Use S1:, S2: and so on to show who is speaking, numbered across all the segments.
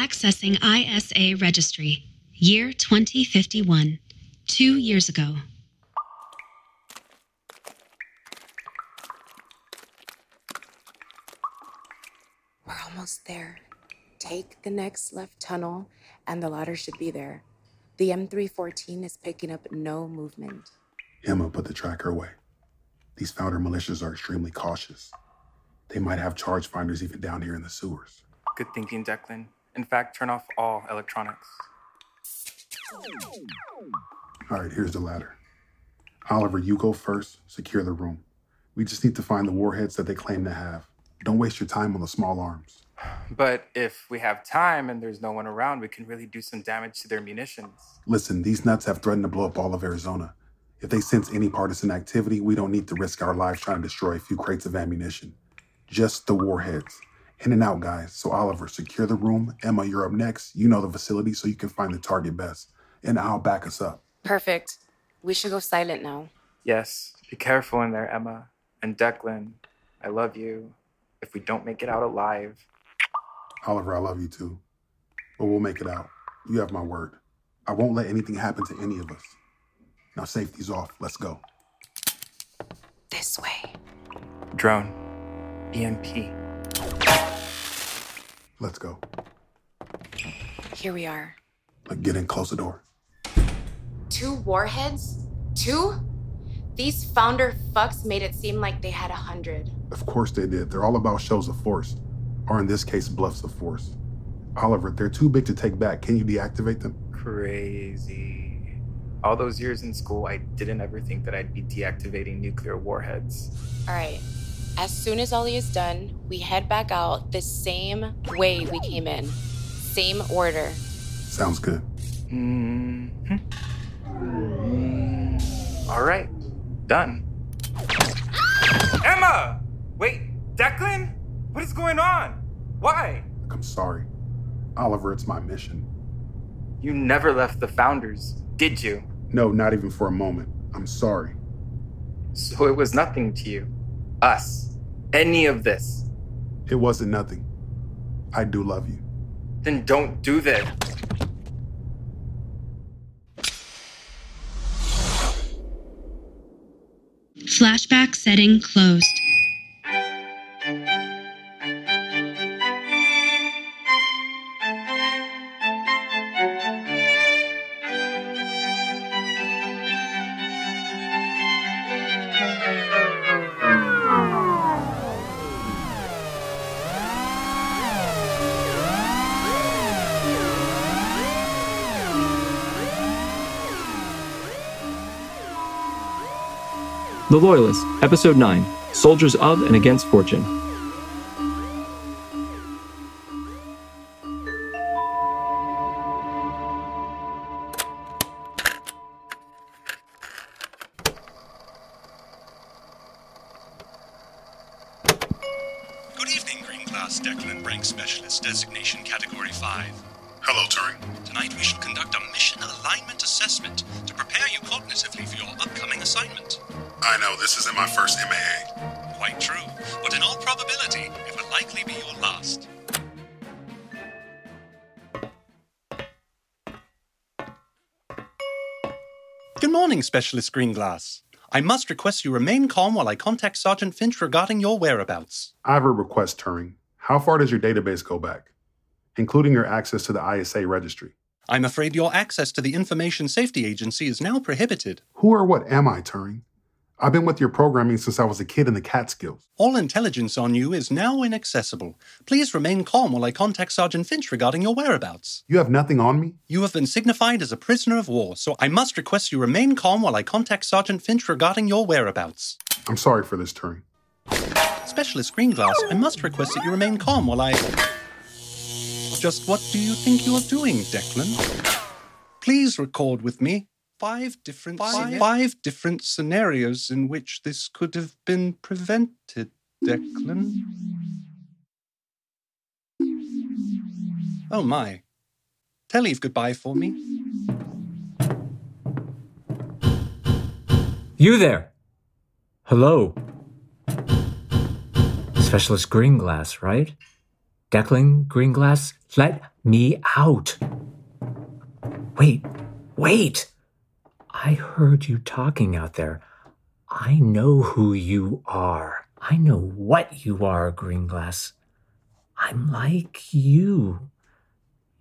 S1: Accessing ISA Registry, year 2051, two years ago.
S2: We're almost there. Take the next left tunnel, and the ladder should be there. The M314 is picking up no movement.
S3: Emma put the tracker away. These founder militias are extremely cautious. They might have charge finders even down here in the sewers.
S4: Good thinking, Declan. In fact, turn off all electronics.
S3: All right, here's the ladder. Oliver, you go first, secure the room. We just need to find the warheads that they claim to have. Don't waste your time on the small arms.
S4: But if we have time and there's no one around, we can really do some damage to their munitions.
S3: Listen, these nuts have threatened to blow up all of Arizona. If they sense any partisan activity, we don't need to risk our lives trying to destroy a few crates of ammunition. Just the warheads. In and out, guys. So, Oliver, secure the room. Emma, you're up next. You know the facility, so you can find the target best. And I'll back us up.
S2: Perfect. We should go silent now.
S4: Yes, be careful in there, Emma. And Declan, I love you. If we don't make it out alive,
S3: Oliver, I love you too. But we'll make it out. You have my word. I won't let anything happen to any of us. Now, safety's off. Let's go.
S2: This way.
S4: drone, EMP.
S3: Let's go.
S2: Here we are.
S3: Like, get in, close the door.
S2: Two warheads? Two? These founder fucks made it seem like they had a hundred.
S3: Of course they did. They're all about shows of force, or in this case, bluffs of force. Oliver, they're too big to take back. Can you deactivate them?
S4: Crazy. All those years in school, I didn't ever think that I'd be deactivating nuclear warheads.
S2: All right. As soon as Ollie is done, we head back out the same way we came in. Same order.
S3: Sounds good.
S4: hmm All right, done. Emma! Wait, Declan? What is going on? Why?
S3: I'm sorry. Oliver, it's my mission.
S4: You never left the founders, did you?
S3: No, not even for a moment. I'm sorry.
S4: So it was nothing to you. Us. Any of this.
S3: It wasn't nothing. I do love you.
S4: Then don't do that.
S1: Flashback setting closed.
S5: The Loyalists, Episode 9 Soldiers of and Against Fortune.
S6: Specialist Greenglass. I must request you remain calm while I contact Sergeant Finch regarding your whereabouts.
S3: I have a request, Turing. How far does your database go back? Including your access to the ISA registry.
S6: I'm afraid your access to the Information Safety Agency is now prohibited.
S3: Who or what am I, Turing? I've been with your programming since I was a kid in the Catskills.
S6: All intelligence on you is now inaccessible. Please remain calm while I contact Sergeant Finch regarding your whereabouts.
S3: You have nothing on me?
S6: You have been signified as a prisoner of war, so I must request you remain calm while I contact Sergeant Finch regarding your whereabouts.
S3: I'm sorry for this, Turing.
S6: Specialist Greenglass, I must request that you remain calm while I. Just what do you think you are doing, Declan? Please record with me five different five, five different scenarios in which this could have been prevented, Declan. Oh my. Tell Eve goodbye for me.
S7: You there! Hello. Specialist Greenglass, right? Declan Greenglass? Let me out. Wait, wait! I heard you talking out there. I know who you are. I know what you are, Greenglass. I'm like you.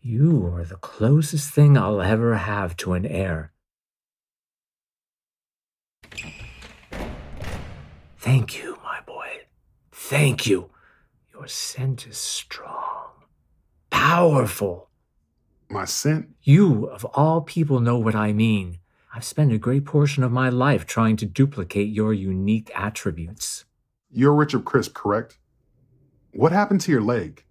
S7: You are the closest thing I'll ever have to an heir. Thank you, my boy. Thank you. Your scent is strong, powerful.
S3: My scent?
S7: You, of all people, know what I mean. I've spent a great portion of my life trying to duplicate your unique attributes.
S3: You're Richard Crisp, correct? What happened to your leg?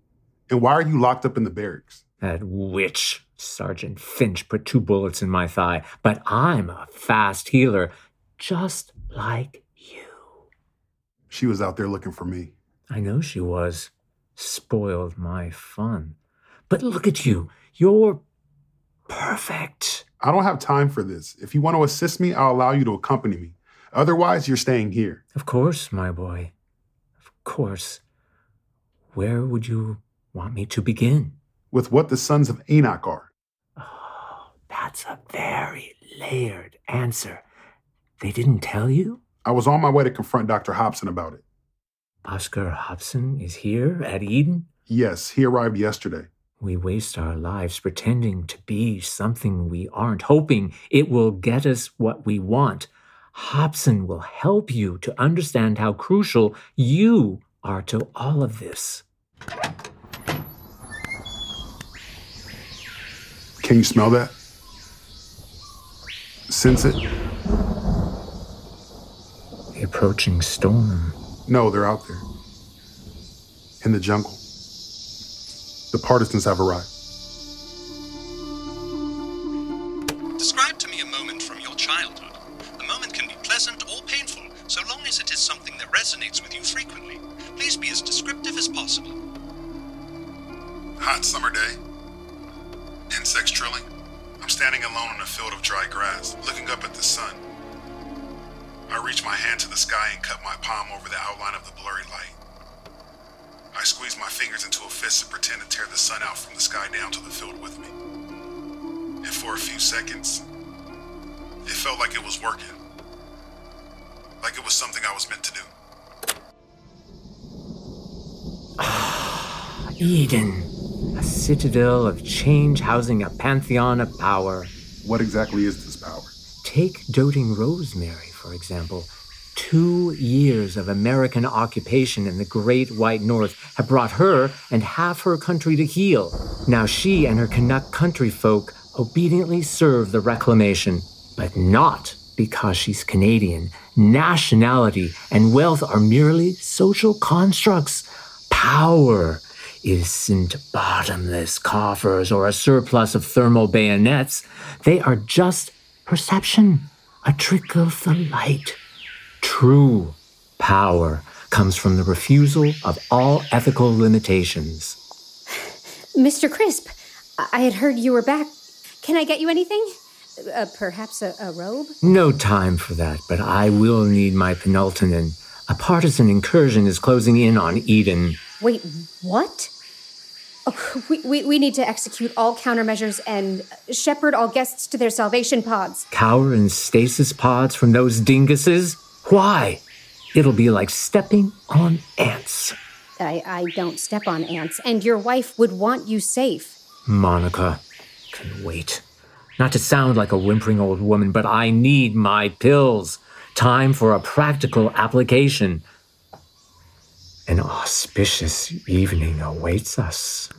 S3: And why are you locked up in the barracks?
S7: That witch, Sergeant Finch, put two bullets in my thigh, but I'm a fast healer, just like you.
S3: She was out there looking for me.
S7: I know she was. Spoiled my fun. But look at you. You're perfect.
S3: I don't have time for this. If you want to assist me, I'll allow you to accompany me. Otherwise, you're staying here.
S7: Of course, my boy. Of course. Where would you want me to begin?
S3: With what the sons of Enoch are.
S7: Oh, that's a very layered answer. They didn't tell you?
S3: I was on my way to confront Dr. Hobson about it.
S7: Oscar Hobson is here at Eden?
S3: Yes, he arrived yesterday.
S7: We waste our lives pretending to be something we aren't, hoping it will get us what we want. Hobson will help you to understand how crucial you are to all of this.
S3: Can you smell that? Sense it?
S7: The approaching storm.
S3: No, they're out there. In the jungle. The partisans have arrived.
S7: Eden, a citadel of change housing a pantheon of power.
S3: What exactly is this power?
S7: Take doting Rosemary, for example. Two years of American occupation in the great white north have brought her and half her country to heel. Now she and her Canuck country folk obediently serve the reclamation, but not because she's Canadian. Nationality and wealth are merely social constructs. Power isn't bottomless coffers or a surplus of thermal bayonets. They are just perception, a trick of the light. True power comes from the refusal of all ethical limitations.
S8: Mr. Crisp, I had heard you were back. Can I get you anything? Uh, perhaps a, a robe?
S7: No time for that, but I will need my penultimate. A partisan incursion is closing in on Eden.
S8: Wait, what? Oh, we, we, we need to execute all countermeasures and shepherd all guests to their salvation pods.
S7: Cower in stasis pods from those dinguses? Why? It'll be like stepping on ants.
S8: I, I don't step on ants, and your wife would want you safe.
S7: Monica can wait. Not to sound like a whimpering old woman, but I need my pills. Time for a practical application. An auspicious evening awaits us.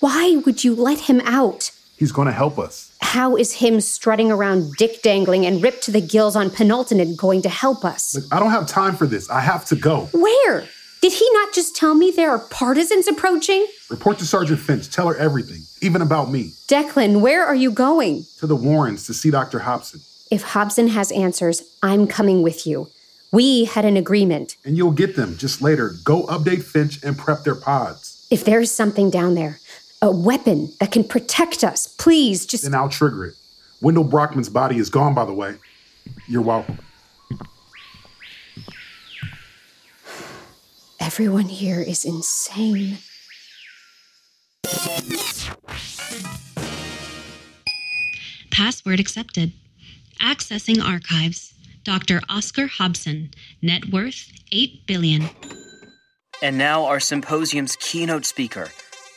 S8: Why would you let him out?
S3: He's going to help us.
S8: How is him strutting around dick dangling and ripped to the gills on penultimate going to help us?
S3: Look, I don't have time for this. I have to go.
S8: Where? Did he not just tell me there are partisans approaching?
S3: Report to Sergeant Finch. Tell her everything, even about me.
S8: Declan, where are you going?
S3: To the Warrens to see Dr. Hobson.
S8: If Hobson has answers, I'm coming with you. We had an agreement.
S3: And you'll get them just later. Go update Finch and prep their pods.
S8: If there's something down there, a weapon that can protect us, please just.
S3: Then I'll trigger it. Wendell Brockman's body is gone, by the way. You're welcome.
S8: Everyone here is insane.
S1: Password accepted. Accessing archives. Dr. Oscar Hobson. Net worth 8 billion.
S9: And now our symposium's keynote speaker,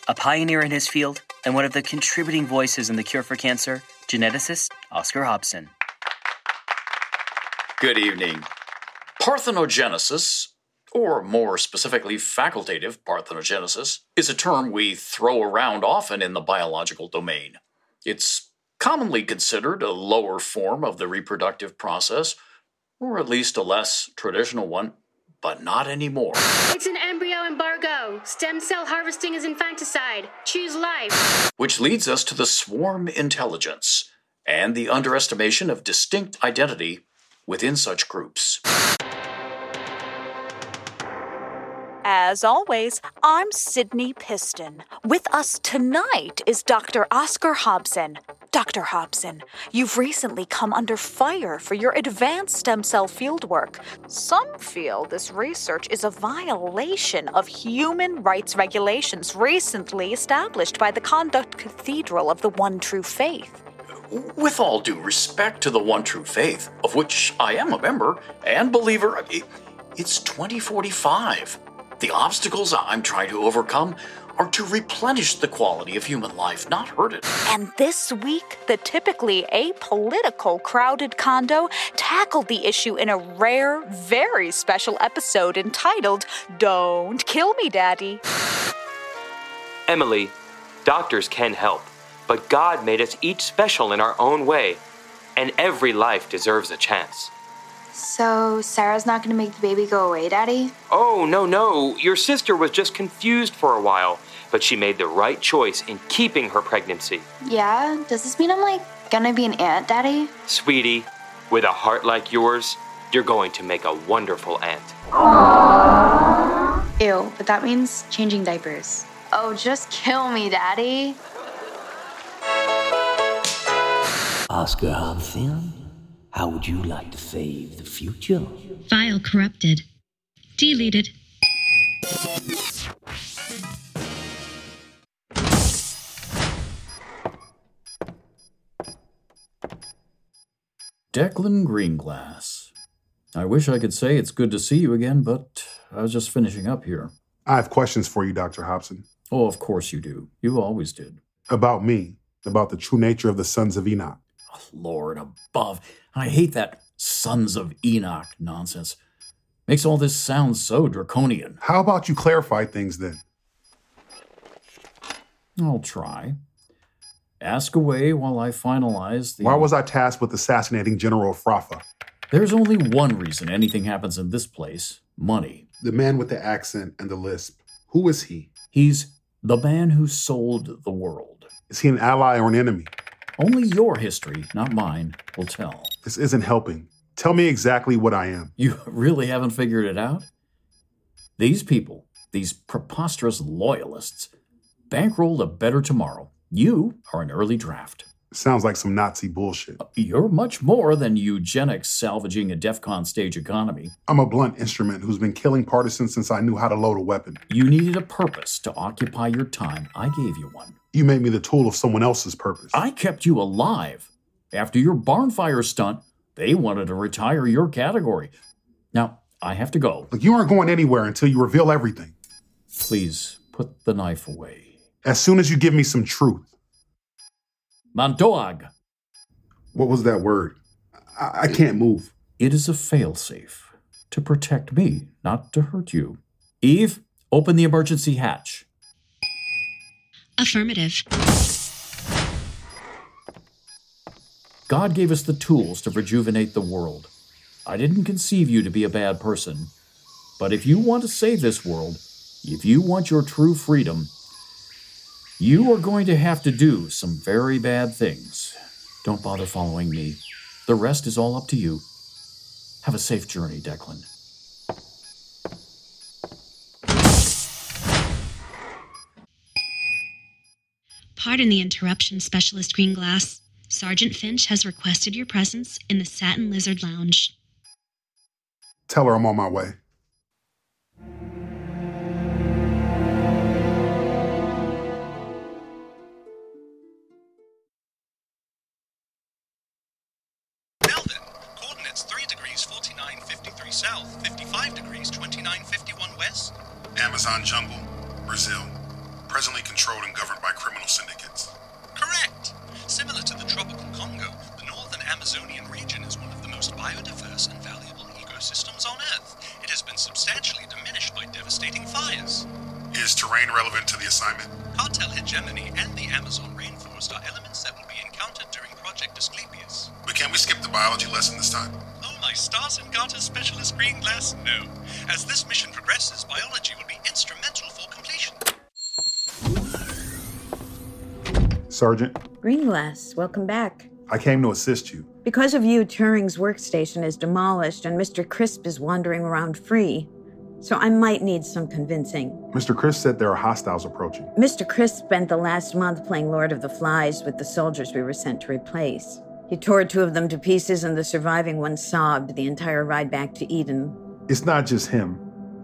S9: a pioneer in his field and one of the contributing voices in the cure for cancer, geneticist Oscar Hobson.
S10: Good evening. Parthenogenesis, or more specifically, facultative parthenogenesis, is a term we throw around often in the biological domain. It's commonly considered a lower form of the reproductive process, or at least a less traditional one, but not anymore.
S11: It's an embryo embargo. Stem cell harvesting is infanticide. Choose life.
S10: Which leads us to the swarm intelligence and the underestimation of distinct identity within such groups.
S12: As always, I'm Sydney Piston. With us tonight is Dr. Oscar Hobson. Dr. Hobson, you've recently come under fire for your advanced stem cell fieldwork. Some feel this research is a violation of human rights regulations recently established by the Conduct Cathedral of the One True Faith.
S10: With all due respect to the One True Faith, of which I am a member and believer, it's 2045. The obstacles I'm trying to overcome are to replenish the quality of human life, not hurt it.
S12: And this week, the typically apolitical crowded condo tackled the issue in a rare, very special episode entitled Don't Kill Me, Daddy.
S13: Emily, doctors can help, but God made us each special in our own way, and every life deserves a chance.
S14: So, Sarah's not gonna make the baby go away, Daddy?
S13: Oh, no, no. Your sister was just confused for a while, but she made the right choice in keeping her pregnancy.
S14: Yeah? Does this mean I'm like gonna be an aunt, Daddy?
S13: Sweetie, with a heart like yours, you're going to make a wonderful aunt.
S14: Ew, but that means changing diapers. Oh, just kill me, Daddy.
S15: Oscar Hobson? How would you like to save the future?
S1: File corrupted. Deleted.
S16: Declan Greenglass. I wish I could say it's good to see you again, but I was just finishing up here.
S3: I have questions for you, Dr. Hobson.
S16: Oh, of course you do. You always did.
S3: About me, about the true nature of the sons of Enoch.
S16: Lord above. I hate that sons of Enoch nonsense. Makes all this sound so draconian.
S3: How about you clarify things then?
S16: I'll try. Ask away while I finalize the.
S3: Why was I tasked with assassinating General Frafa?
S16: There's only one reason anything happens in this place money.
S3: The man with the accent and the lisp. Who is he?
S16: He's the man who sold the world.
S3: Is he an ally or an enemy?
S16: Only your history, not mine, will tell.
S3: This isn't helping. Tell me exactly what I am.
S16: You really haven't figured it out? These people, these preposterous loyalists, bankrolled a better tomorrow. You are an early draft.
S3: Sounds like some Nazi bullshit.
S16: Uh, you're much more than eugenics salvaging a DEFCON stage economy.
S3: I'm a blunt instrument who's been killing partisans since I knew how to load a weapon.
S16: You needed a purpose to occupy your time. I gave you one.
S3: You made me the tool of someone else's purpose.
S16: I kept you alive. After your barnfire stunt, they wanted to retire your category. Now, I have to go.
S3: Look, you aren't going anywhere until you reveal everything.
S16: Please put the knife away.
S3: As soon as you give me some truth.
S16: Mantoag.
S3: What was that word? I, I can't move.
S16: It is a failsafe to protect me, not to hurt you. Eve, open the emergency hatch.
S1: Affirmative.
S16: God gave us the tools to rejuvenate the world. I didn't conceive you to be a bad person. But if you want to save this world, if you want your true freedom, you are going to have to do some very bad things. Don't bother following me. The rest is all up to you. Have a safe journey, Declan.
S1: Pardon the interruption, Specialist Greenglass. Sergeant Finch has requested your presence in the Satin Lizard Lounge.
S3: Tell her I'm on my way. Sergeant,
S17: Greenglass, welcome back.
S3: I came to assist you.
S17: Because of you, Turing's workstation is demolished and Mr. Crisp is wandering around free. So I might need some convincing.
S3: Mr. Crisp said there are hostiles approaching.
S17: Mr. Crisp spent the last month playing Lord of the Flies with the soldiers we were sent to replace. He tore two of them to pieces, and the surviving one sobbed the entire ride back to Eden.
S3: It's not just him.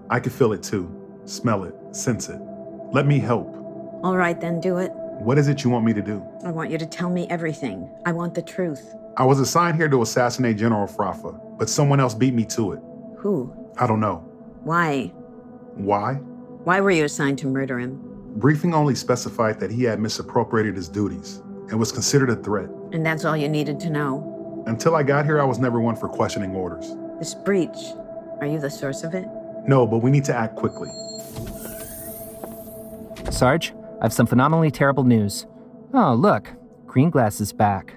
S3: I can feel it too. Smell it, sense it. Let me help.
S17: All right, then do it.
S3: What is it you want me to do?
S17: I want you to tell me everything. I want the truth.
S3: I was assigned here to assassinate General Frafa, but someone else beat me to it.
S17: Who?
S3: I don't know.
S17: Why?
S3: Why?
S17: Why were you assigned to murder him?
S3: Briefing only specified that he had misappropriated his duties and was considered a threat.
S17: And that's all you needed to know.
S3: Until I got here, I was never one for questioning orders.
S17: This breach, are you the source of it?
S3: No, but we need to act quickly.
S18: Sarge, I have some phenomenally terrible news. Oh, look, Greenglass is back.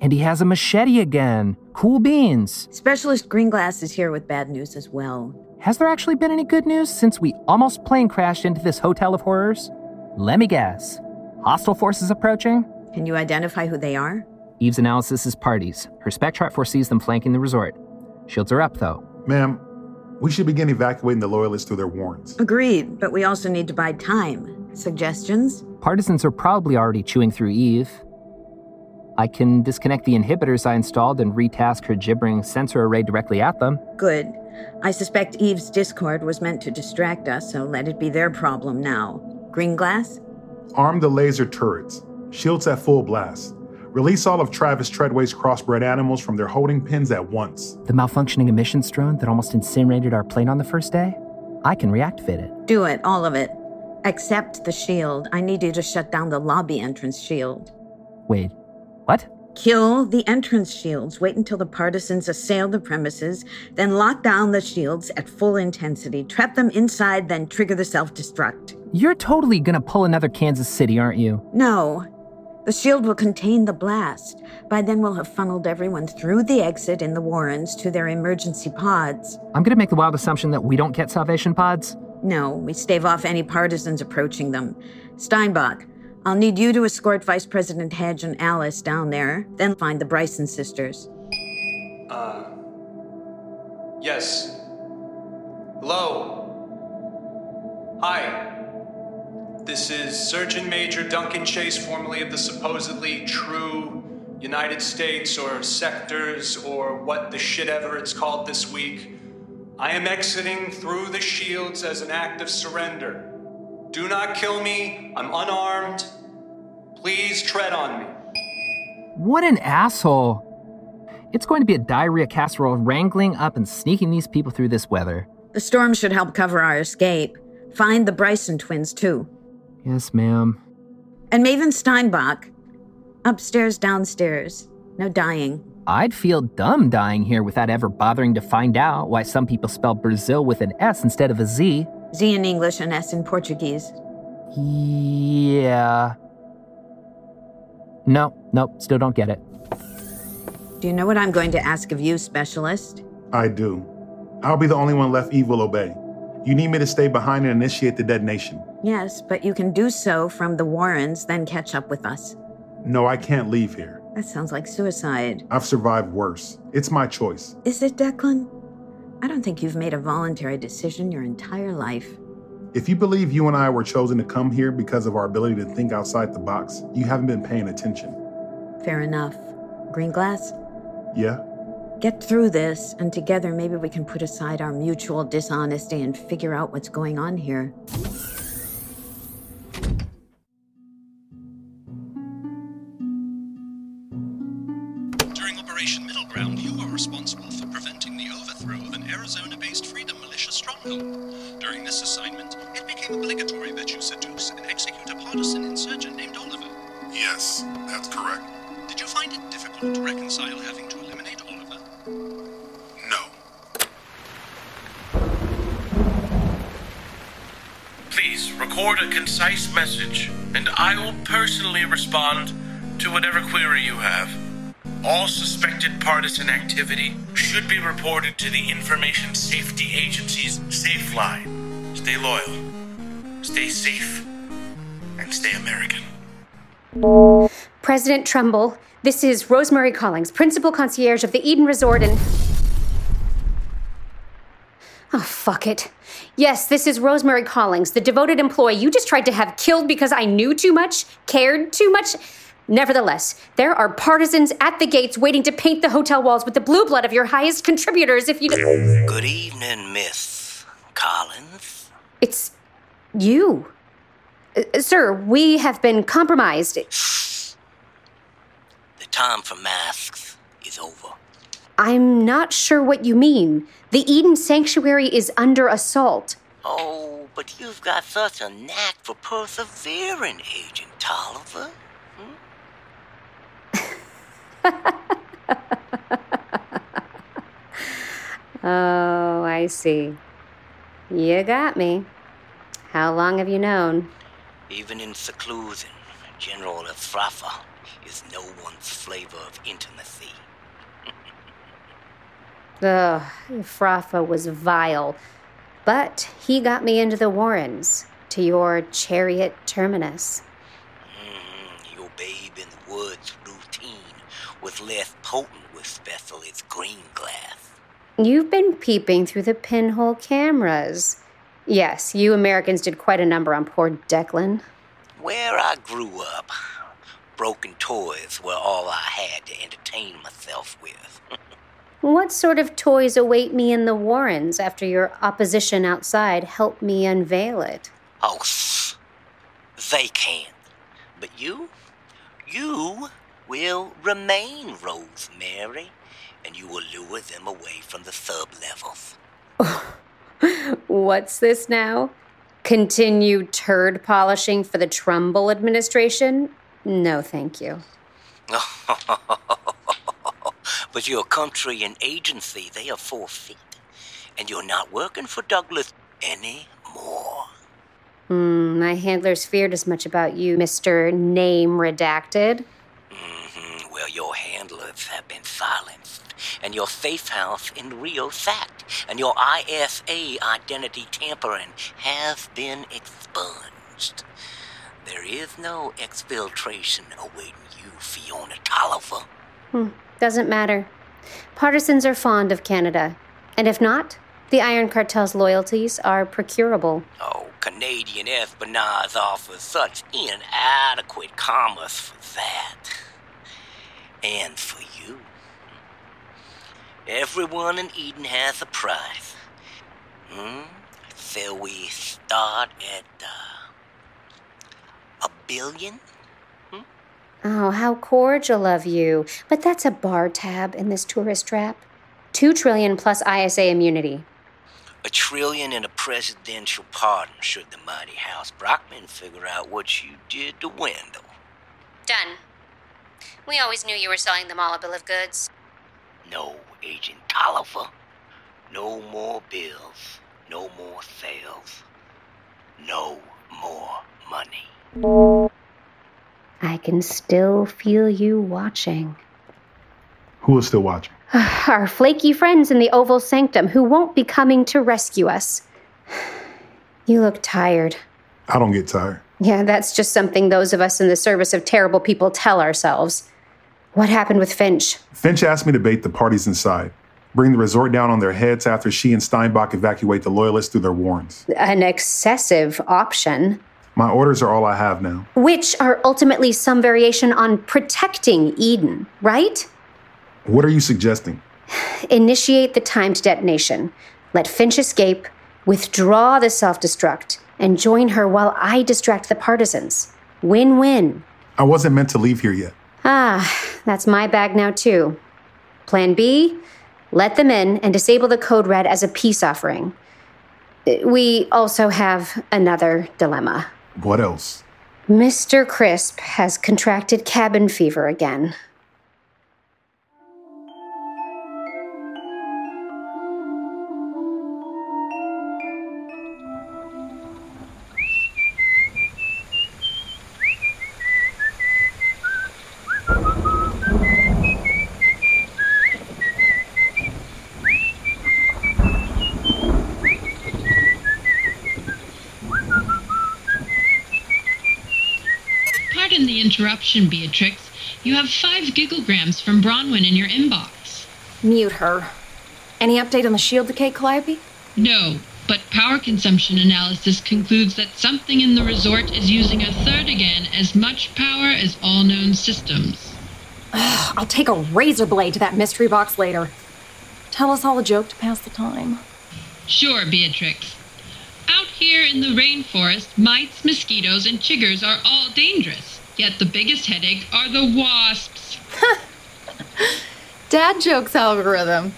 S18: And he has a machete again. Cool beans.
S17: Specialist Greenglass is here with bad news as well.
S18: Has there actually been any good news since we almost plane crashed into this hotel of horrors? Let me guess. Hostile forces approaching?
S17: Can you identify who they are?
S18: Eve's analysis is parties. Her spec chart foresees them flanking the resort. Shields are up, though.
S3: Ma'am, we should begin evacuating the loyalists through their warrens.
S17: Agreed, but we also need to buy time. Suggestions?
S18: Partisans are probably already chewing through Eve. I can disconnect the inhibitors I installed and retask her gibbering sensor array directly at them.
S17: Good. I suspect Eve's Discord was meant to distract us, so let it be their problem now. Greenglass?
S3: Arm the laser turrets. Shields at full blast. Release all of Travis Treadway's crossbred animals from their holding pens at once.
S18: The malfunctioning emissions drone that almost incinerated our plane on the first day? I can reactivate it.
S17: Do it, all of it. Except the shield. I need you to shut down the lobby entrance shield.
S18: Wait, what?
S17: Kill the entrance shields. Wait until the partisans assail the premises, then lock down the shields at full intensity. Trap them inside, then trigger the self destruct.
S18: You're totally gonna pull another Kansas City, aren't you?
S17: No. The shield will contain the blast. By then, we'll have funneled everyone through the exit in the Warrens to their emergency pods.
S18: I'm gonna make the wild assumption that we don't get salvation pods.
S17: No, we stave off any partisans approaching them. Steinbach, I'll need you to escort Vice President Hedge and Alice down there, then find the Bryson sisters.
S19: Uh. Yes. Hello. Hi. This is Surgeon Major Duncan Chase, formerly of the supposedly true United States or sectors or what the shit ever it's called this week. I am exiting through the shields as an act of surrender. Do not kill me. I'm unarmed. Please tread on me.
S18: What an asshole. It's going to be a diarrhea casserole wrangling up and sneaking these people through this weather.
S17: The storm should help cover our escape. Find the Bryson twins, too.
S18: Yes, ma'am.
S17: And Maven Steinbach. Upstairs, downstairs. No dying.
S18: I'd feel dumb dying here without ever bothering to find out why some people spell Brazil with an S instead of a Z.
S17: Z in English and S in Portuguese.
S18: Yeah. No, no, still don't get it.
S17: Do you know what I'm going to ask of you, specialist?
S3: I do. I'll be the only one left Eve will obey. You need me to stay behind and initiate the detonation.
S17: Yes, but you can do so from the Warrens, then catch up with us.
S3: No, I can't leave here.
S17: That sounds like suicide.
S3: I've survived worse. It's my choice.
S17: Is it, Declan? I don't think you've made a voluntary decision your entire life.
S3: If you believe you and I were chosen to come here because of our ability to think outside the box, you haven't been paying attention.
S17: Fair enough. Greenglass?
S3: Yeah?
S17: Get through this, and together maybe we can put aside our mutual dishonesty and figure out what's going on here.
S6: Partisan
S20: activity should be reported to the Information Safety Agency's Safe Line. Stay loyal, stay safe, and stay American.
S8: President Trumbull, this is Rosemary Collings, principal concierge of the Eden Resort in. Oh, fuck it. Yes, this is Rosemary Collings, the devoted employee you just tried to have killed because I knew too much, cared too much. Nevertheless, there are partisans at the gates waiting to paint the hotel walls with the blue blood of your highest contributors if you.
S15: Good evening, Miss Collins.
S8: It's you. Uh, sir, we have been compromised.
S15: The time for masks is over.
S8: I'm not sure what you mean. The Eden Sanctuary is under assault.
S15: Oh, but you've got such a knack for persevering, Agent Tolliver.
S8: Oh, I see. You got me. How long have you known?
S15: Even in seclusion, General Efrafa is no one's flavor of intimacy.
S8: Ugh, Frafa was vile. But he got me into the Warrens, to your chariot terminus.
S15: Mm, your babe in the woods was less potent with specialist green glass.
S8: You've been peeping through the pinhole cameras. Yes, you Americans did quite a number on poor Declan.
S15: Where I grew up, broken toys were all I had to entertain myself with.
S8: What sort of toys await me in the Warrens after your opposition outside helped me unveil it?
S15: Oh, they can't. But you, you will remain Rosemary, and you will lure them away from the sub levels.
S8: What's this now? Continued turd polishing for the Trumbull administration? No, thank you.
S15: but your country and agency, they are forfeit. And you're not working for Douglas anymore.
S8: Hmm, my handlers feared as much about you, Mr. Name Redacted.
S15: Well, your handlers have been silenced, and your safe house in Rio sacked, and your ISA identity tampering has been expunged. There is no exfiltration awaiting you, Fiona Tolliver.
S8: Hmm, doesn't matter. Partisans are fond of Canada. And if not, the Iron Cartel's loyalties are procurable.
S15: Oh, Canadian espionage offers such inadequate commerce for that. And for you. Everyone in Eden has a price. Hmm? So we start at uh, a billion?
S8: Oh, how cordial of you. But that's a bar tab in this tourist trap. Two trillion plus ISA immunity.
S15: A trillion and a presidential pardon should the mighty House Brockman figure out what you did to Wendell.
S8: Done. We always knew you were selling them all a bill of goods.
S15: No, Agent Tolliver. No more bills. No more sales. No more money.
S8: I can still feel you watching.
S3: Who is still watching?
S8: Our flaky friends in the Oval Sanctum who won't be coming to rescue us. You look tired.
S3: I don't get tired.
S8: Yeah, that's just something those of us in the service of terrible people tell ourselves. What happened with Finch?
S3: Finch asked me to bait the parties inside, bring the resort down on their heads after she and Steinbach evacuate the loyalists through their warrens.
S8: An excessive option,
S3: My orders are all I have now.
S8: which are ultimately some variation on protecting Eden, right?
S3: What are you suggesting?
S8: Initiate the timed detonation. Let Finch escape, withdraw the self destruct, and join her while I distract the partisans. Win win.
S3: I wasn't meant to leave here yet.
S8: Ah, that's my bag now, too. Plan B let them in and disable the code red as a peace offering. We also have another dilemma.
S3: What else?
S8: Mr. Crisp has contracted cabin fever again.
S21: The interruption, Beatrix. You have five gigograms from Bronwyn in your inbox.
S22: Mute her. Any update on the shield decay, Calliope?
S21: No, but power consumption analysis concludes that something in the resort is using a third again as much power as all known systems.
S22: I'll take a razor blade to that mystery box later. Tell us all a joke to pass the time.
S21: Sure, Beatrix. Out here in the rainforest, mites, mosquitoes, and chiggers are all dangerous. Yet the biggest headache are the wasps.
S22: Dad jokes algorithm.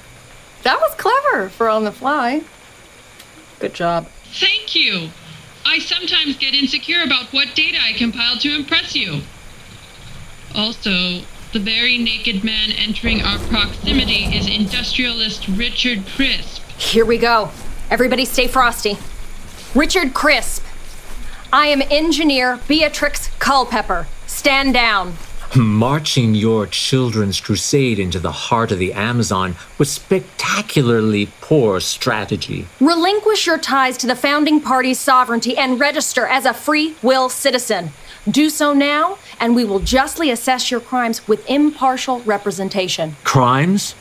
S22: That was clever for on the fly. Good job.
S21: Thank you. I sometimes get insecure about what data I compile to impress you. Also, the very naked man entering our proximity is industrialist Richard Crisp.
S22: Here we go. Everybody stay frosty. Richard Crisp. I am engineer Beatrix Culpepper. Stand down.
S7: Marching your children's crusade into the heart of the Amazon was spectacularly poor strategy.
S22: Relinquish your ties to the founding party's sovereignty and register as a free will citizen. Do so now, and we will justly assess your crimes with impartial representation.
S7: Crimes?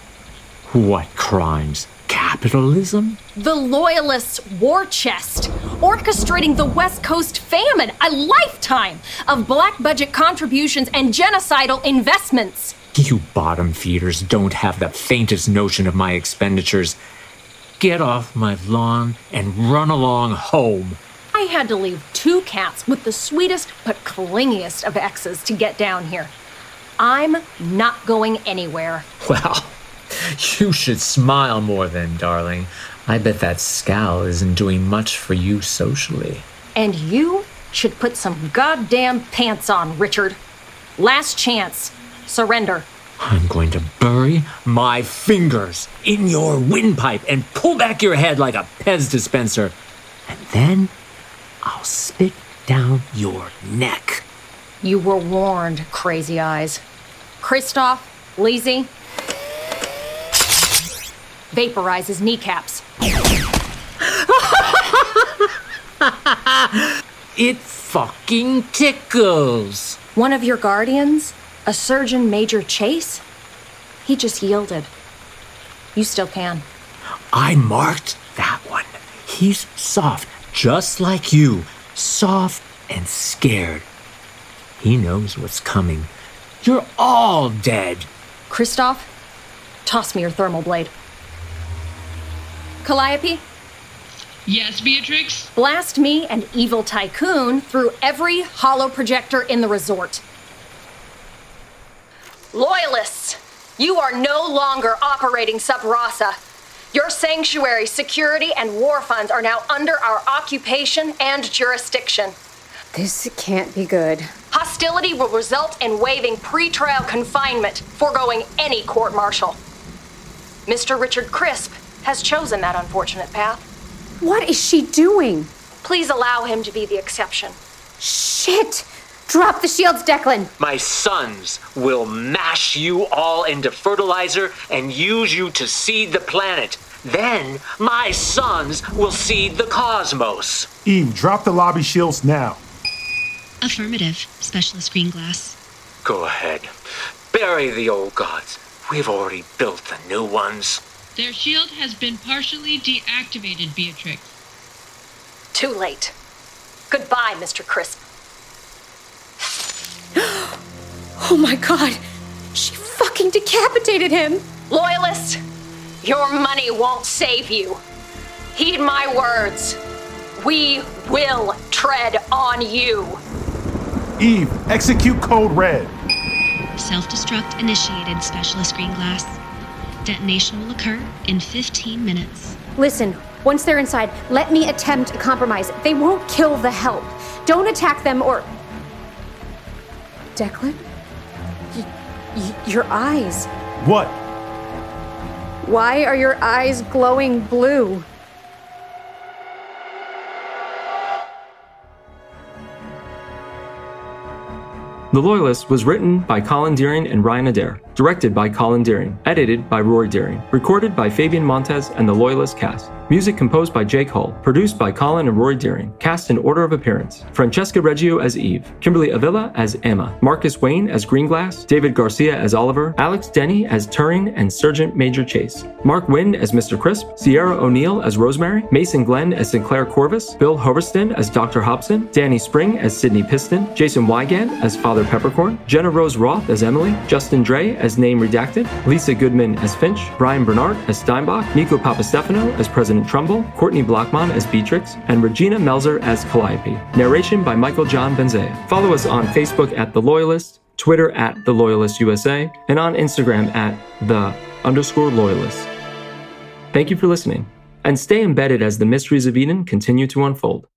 S7: What crimes? Capitalism?
S22: The Loyalists' war chest, orchestrating the West Coast famine, a lifetime of black budget contributions and genocidal investments.
S7: You bottom feeders don't have the faintest notion of my expenditures. Get off my lawn and run along home.
S22: I had to leave two cats with the sweetest but clingiest of exes to get down here. I'm not going anywhere.
S7: Well, you should smile more then, darling. I bet that scowl isn't doing much for you socially.
S22: And you should put some goddamn pants on, Richard. Last chance. Surrender.
S7: I'm going to bury my fingers in your windpipe and pull back your head like a Pez dispenser. And then I'll spit down your neck.
S22: You were warned, crazy eyes. Kristoff, Lizzie, vaporize his kneecaps.
S7: it fucking tickles.
S22: One of your guardians, a Surgeon Major Chase, he just yielded. You still can.
S7: I marked that one. He's soft, just like you. Soft and scared. He knows what's coming. You're all dead.
S22: Kristoff, toss me your thermal blade. Calliope,
S21: Yes, Beatrix?
S22: blast me and Evil Tycoon through every hollow projector in the resort. Loyalists, you are no longer operating Sub Rosa. Your sanctuary, security, and war funds are now under our occupation and jurisdiction.
S8: This can't be good.
S22: Hostility will result in waiving pretrial confinement, foregoing any court martial. Mr. Richard Crisp has chosen that unfortunate path.
S8: What is she doing?
S22: Please allow him to be the exception.
S8: Shit! Drop the shields, Declan!
S7: My sons will mash you all into fertilizer and use you to seed the planet. Then my sons will seed the cosmos.
S23: Eve, drop the lobby shields now.
S1: Affirmative, Specialist Greenglass.
S7: Go ahead. Bury the old gods. We've already built the new ones.
S21: Their shield has been partially deactivated, Beatrix.
S22: Too late. Goodbye, Mr. Crisp.
S8: Oh my god! She fucking decapitated him!
S22: Loyalist, your money won't save you. Heed my words. We will tread on you.
S23: Eve, execute code red.
S1: Self destruct initiated, Specialist Greenglass. Detonation will occur in 15 minutes.
S8: Listen, Once they're inside, let me attempt a compromise. They won't kill the help. Don't attack them or. Declan? Y- y- your eyes.
S23: What?
S8: Why are your eyes glowing blue?
S24: The Loyalist was written by Colin Deering and Ryan Adair, directed by Colin Deering, edited by Roy Deering, recorded by Fabian Montez and the Loyalist cast. Music composed by Jake Hull, produced by Colin and Roy Deering, cast in order of appearance. Francesca Reggio as Eve, Kimberly Avila as Emma, Marcus Wayne as Greenglass, David Garcia as Oliver, Alex Denny as Turing and Sergeant Major Chase, Mark Wynn as Mr. Crisp, Sierra O'Neill as Rosemary, Mason Glenn as Sinclair Corvus, Bill Hoverston as Dr. Hobson, Danny Spring as Sidney Piston, Jason Wygant as Father Peppercorn, Jenna Rose Roth as Emily, Justin Dre as Name Redacted, Lisa Goodman as Finch, Brian Bernard as Steinbach, Nico Papastefano as President Trumbull, Courtney Blockman as Beatrix, and Regina Melzer as Calliope. Narration by Michael John Benzea. Follow us on Facebook at The Loyalist, Twitter at The Loyalist USA, and on Instagram at The underscore Loyalist. Thank you for listening, and stay embedded as the mysteries of Eden continue to unfold.